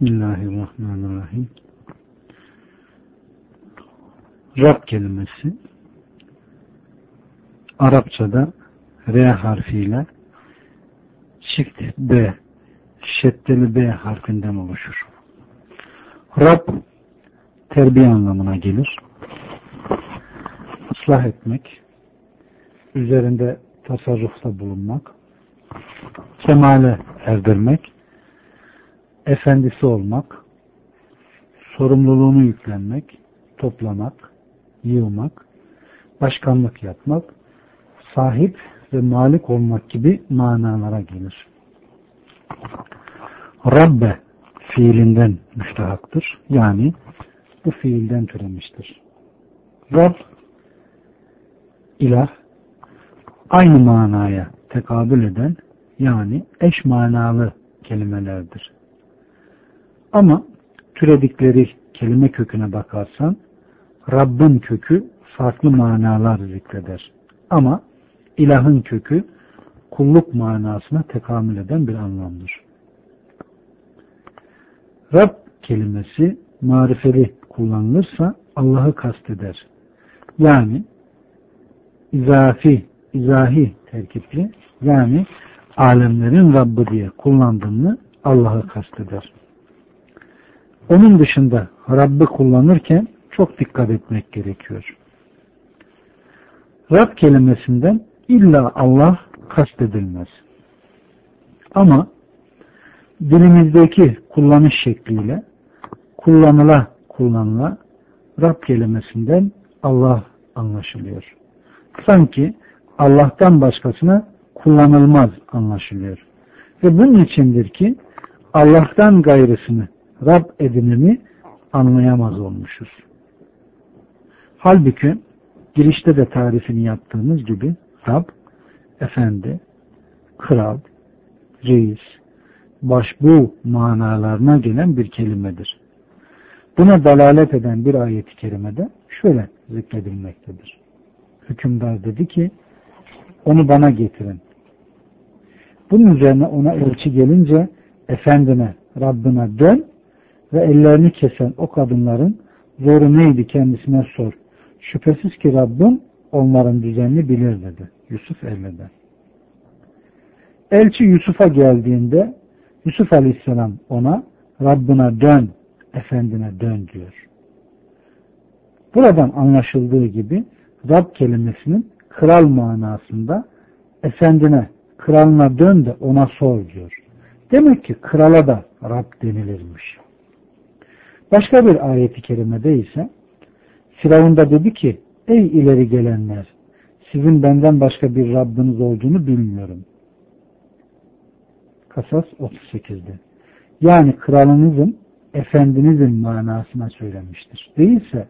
Bismillahirrahmanirrahim. Rab kelimesi Arapçada R harfiyle çift B, şeddeli B harfinden oluşur. Rab terbiye anlamına gelir. Islah etmek, üzerinde tasarrufta bulunmak, kemale erdirmek, efendisi olmak, sorumluluğunu yüklenmek, toplamak, yığmak, başkanlık yapmak, sahip ve malik olmak gibi manalara gelir. Rabbe fiilinden müstehaktır. Yani bu fiilden türemiştir. Rab, ilah, aynı manaya tekabül eden yani eş manalı kelimelerdir. Ama türedikleri kelime köküne bakarsan Rabbin kökü farklı manalar zikreder. Ama ilahın kökü kulluk manasına tekamül eden bir anlamdır. Rab kelimesi marifeli kullanılırsa Allah'ı kasteder. Yani izafi, izahi terkipli yani alemlerin Rabbi diye kullandığını Allah'ı kasteder. Onun dışında Rabbi kullanırken çok dikkat etmek gerekiyor. Rab kelimesinden illa Allah kastedilmez. Ama dilimizdeki kullanış şekliyle kullanıla kullanıla Rab kelimesinden Allah anlaşılıyor. Sanki Allah'tan başkasına kullanılmaz anlaşılıyor. Ve bunun içindir ki Allah'tan gayrısını Rab edinimi anlayamaz olmuşuz. Halbuki girişte de tarifini yaptığımız gibi Rab, efendi, kral, reis, başbu manalarına gelen bir kelimedir. Buna dalalet eden bir ayet-i kerimede şöyle zikredilmektedir. Hükümdar dedi ki, onu bana getirin. Bunun üzerine ona elçi gelince, efendine, Rabbine dön ve ellerini kesen o kadınların zoru neydi kendisine sor. Şüphesiz ki Rabbim onların düzenini bilir dedi. Yusuf Emre'den. Elçi Yusuf'a geldiğinde Yusuf Aleyhisselam ona Rabbine dön, efendine dön diyor. Buradan anlaşıldığı gibi Rab kelimesinin kral manasında efendine, kralına dön de ona sor diyor. Demek ki krala da Rab denilirmiş. Başka bir ayeti kerimede ise Firavun da dedi ki ey ileri gelenler sizin benden başka bir Rabbiniz olduğunu bilmiyorum. Kasas 38'de. Yani kralınızın, efendinizin manasına söylemiştir. Değilse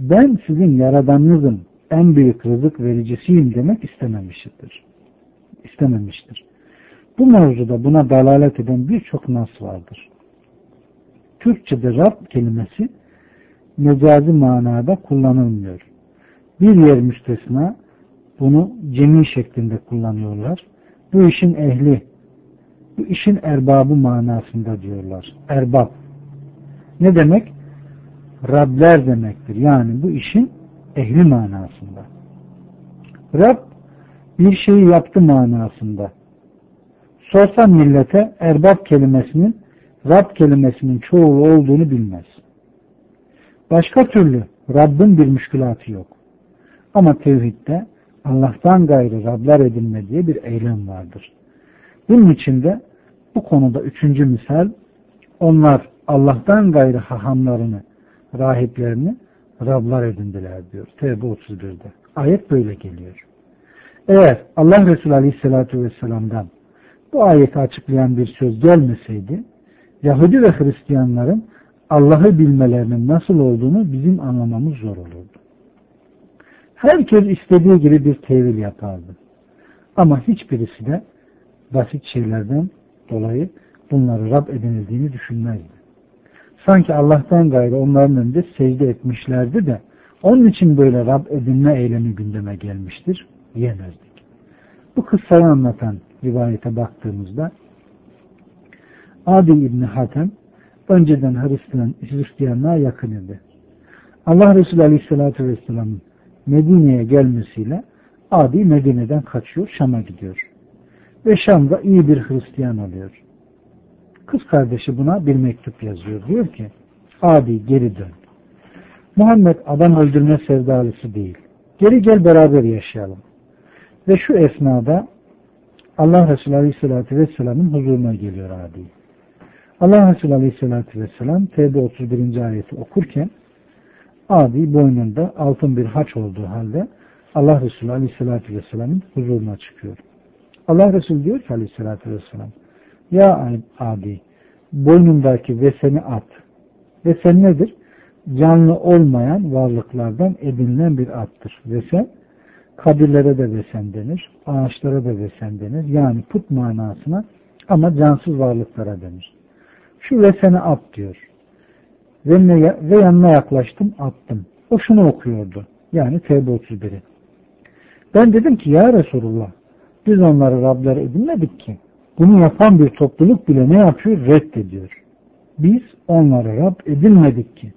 ben sizin yaradanınızın en büyük rızık vericisiyim demek istememiştir. İstememiştir. Bu mevzuda buna dalalet eden birçok nas vardır. Türkçe'de Rab kelimesi mecazi manada kullanılmıyor. Bir yer müstesna bunu cemi şeklinde kullanıyorlar. Bu işin ehli, bu işin erbabı manasında diyorlar. Erbab. Ne demek? Rabler demektir. Yani bu işin ehli manasında. Rab bir şeyi yaptı manasında. Sorsan millete erbab kelimesinin Rab kelimesinin çoğulu olduğunu bilmez. Başka türlü Rabbin bir müşkülatı yok. Ama tevhidde Allah'tan gayrı Rablar edinme diye bir eylem vardır. Bunun içinde bu konuda üçüncü misal onlar Allah'tan gayrı hahamlarını, rahiplerini Rablar edindiler diyor. Tevbe 31'de. Ayet böyle geliyor. Eğer Allah Resulü Aleyhisselatü Vesselam'dan bu ayeti açıklayan bir söz gelmeseydi Yahudi ve Hristiyanların Allah'ı bilmelerinin nasıl olduğunu bizim anlamamız zor olurdu. Herkes istediği gibi bir tevil yapardı. Ama hiçbirisi de basit şeylerden dolayı bunları Rab edinildiğini düşünmezdi. Sanki Allah'tan gayrı onların önünde secde etmişlerdi de onun için böyle Rab edinme eylemi gündeme gelmiştir diyemezdik. Bu kıssayı anlatan rivayete baktığımızda Adi İbni Hatem önceden Hristiyan, Hristiyanlığa yakın idi. Allah Resulü Aleyhisselatü Vesselam'ın Medine'ye gelmesiyle Adi Medine'den kaçıyor, Şam'a gidiyor. Ve Şam'da iyi bir Hristiyan oluyor. Kız kardeşi buna bir mektup yazıyor. Diyor ki, Adi geri dön. Muhammed adam öldürme sevdalısı değil. Geri gel beraber yaşayalım. Ve şu esnada Allah Resulü Aleyhisselatü Vesselam'ın huzuruna geliyor Adi. Allah Resulü Aleyhisselatü Vesselam TB 31. ayeti okurken Adi boynunda altın bir haç olduğu halde Allah Resulü Aleyhisselatü Vesselam'ın huzuruna çıkıyor. Allah Resulü diyor ki Aleyhisselatü Vesselam Ya Adi boynundaki veseni at. Vesen nedir? Canlı olmayan varlıklardan edinilen bir attır. Vesen kabirlere de vesen denir, ağaçlara da vesen denir. Yani put manasına ama cansız varlıklara denir. Şu veseni at diyor. Ve, ve yanına yaklaştım attım. O şunu okuyordu. Yani Tevbe 31'i. Ben dedim ki ya Resulullah biz onları Rabler edinmedik ki. Bunu yapan bir topluluk bile ne yapıyor? Reddediyor. Biz onları Rab edinmedik ki.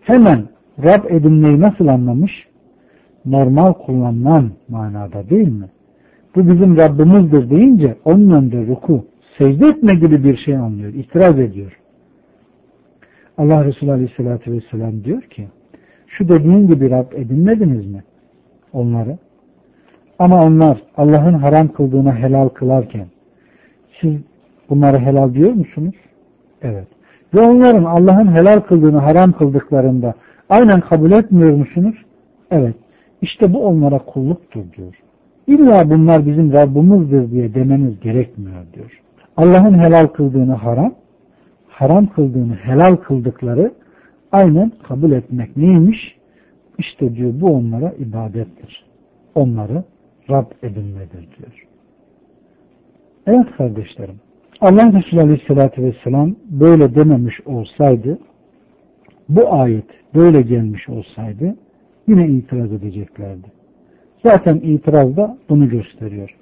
Hemen Rab edinmeyi nasıl anlamış? Normal kullanılan manada değil mi? Bu bizim Rabbimizdir deyince onun önünde ruku, secde etme gibi bir şey anlıyor. İtiraz ediyor. Allah Resulü Aleyhisselatü Vesselam diyor ki şu dediğin gibi Rab edinmediniz mi? Onları. Ama onlar Allah'ın haram kıldığına helal kılarken siz bunları helal diyor musunuz? Evet. Ve onların Allah'ın helal kıldığını haram kıldıklarında aynen kabul etmiyor musunuz? Evet. İşte bu onlara kulluktur diyor. İlla bunlar bizim Rabbimizdir diye demeniz gerekmiyor diyor. Allah'ın helal kıldığını haram, haram kıldığını helal kıldıkları aynen kabul etmek neymiş? İşte diyor bu onlara ibadettir. Onları Rab edinmedir diyor. Evet kardeşlerim. Allah Resulü Aleyhisselatü Vesselam böyle dememiş olsaydı bu ayet böyle gelmiş olsaydı yine itiraz edeceklerdi. Zaten itiraz da bunu gösteriyor.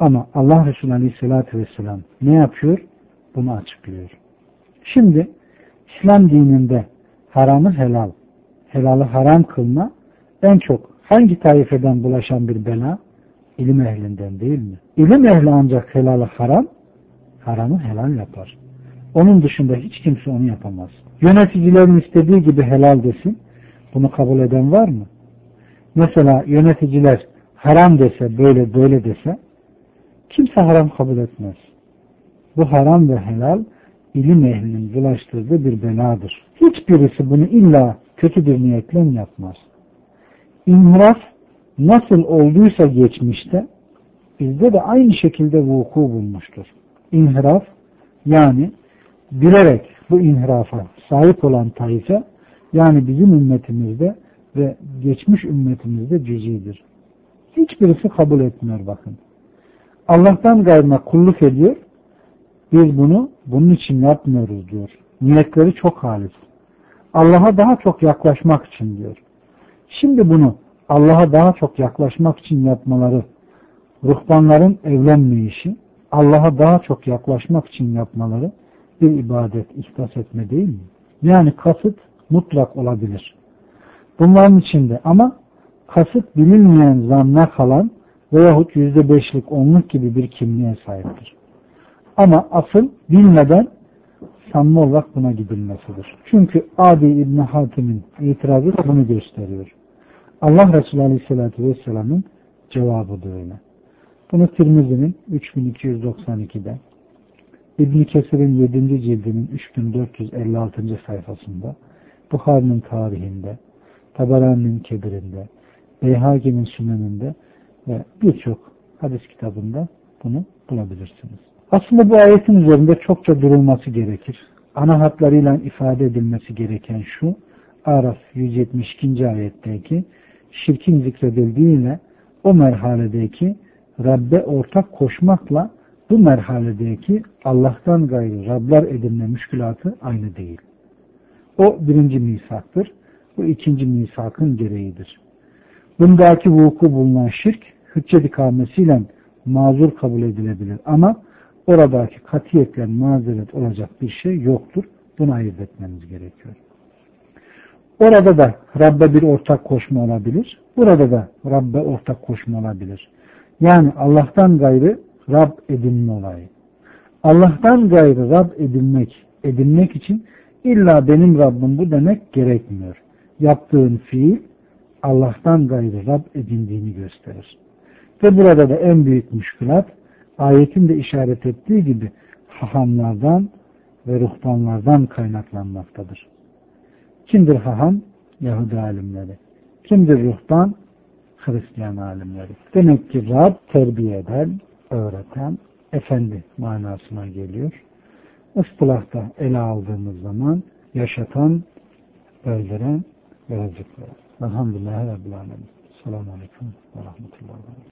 Ama Allah Resulü Aleyhisselatü Vesselam ne yapıyor? Bunu açıklıyor. Şimdi İslam dininde haramı helal, helalı haram kılma en çok hangi taifeden bulaşan bir bela? İlim ehlinden değil mi? İlim ehli ancak helalı haram, haramı helal yapar. Onun dışında hiç kimse onu yapamaz. Yöneticilerin istediği gibi helal desin. Bunu kabul eden var mı? Mesela yöneticiler haram dese, böyle böyle dese kimse haram kabul etmez. Bu haram ve helal ilim ehlinin bulaştırdığı bir beladır. Hiçbirisi bunu illa kötü bir niyetle yapmaz. İnhiraf nasıl olduysa geçmişte bizde de aynı şekilde vuku bulmuştur. İnhiraf yani bilerek bu inhirafa sahip olan taife yani bizim ümmetimizde ve geçmiş ümmetimizde cüzidir. Hiçbirisi kabul etmiyor bakın. Allah'tan gayrına kulluk ediyor. Biz bunu bunun için yapmıyoruz diyor. Niyetleri çok halis. Allah'a daha çok yaklaşmak için diyor. Şimdi bunu Allah'a daha çok yaklaşmak için yapmaları, ruhbanların evlenmeyişi, Allah'a daha çok yaklaşmak için yapmaları bir ibadet ihtas etme değil mi? Yani kasıt mutlak olabilir. Bunların içinde ama kasıt bilinmeyen zanna kalan veyahut yüzde beşlik onluk gibi bir kimliğe sahiptir. Ama asıl bilmeden samimi olarak buna gidilmesidir. Çünkü Adi İbni Hatim'in itirazı bunu gösteriyor. Allah Resulü Aleyhisselatü Vesselam'ın cevabı da öyle. Bunu Tirmizi'nin 3292'de, İbn Kesir'in 7. cildinin 3456. sayfasında, Bukhari'nin tarihinde, Tabarani'nin kebirinde, Beyhagi'nin süneninde ve birçok hadis kitabında bunu bulabilirsiniz. Aslında bu ayetin üzerinde çokça durulması gerekir. Ana hatlarıyla ifade edilmesi gereken şu, Araf 172. ayetteki şirkin zikredildiğiyle o merhaledeki Rabbe ortak koşmakla bu merhaledeki Allah'tan gayrı Rablar edinme müşkülatı aynı değil. O birinci misaktır. Bu ikinci misakın gereğidir. Bundaki vuku bulunan şirk hüccet ikamesiyle mazur kabul edilebilir ama oradaki katiyetle mazeret olacak bir şey yoktur. Bunu ayırt etmemiz gerekiyor. Orada da Rabbe bir ortak koşma olabilir. Burada da Rabbe ortak koşma olabilir. Yani Allah'tan gayrı Rab edinme olayı. Allah'tan gayrı Rab edinmek, edinmek için illa benim Rabbim bu demek gerekmiyor. Yaptığın fiil Allah'tan gayrı Rab edindiğini gösterir. Ve burada da en büyük müşkülat ayetin de işaret ettiği gibi hahamlardan ve ruhbanlardan kaynaklanmaktadır. Kimdir haham? Yahudi alimleri. Kimdir ruhban? Hristiyan alimleri. Demek ki Rab terbiye eden, öğreten, efendi manasına geliyor. Ispılahta ele aldığımız zaman yaşatan, öldüren ve rızık veren. Elhamdülillahi Rabbil Alemin. Selamun Aleyküm ve Rahmetullah.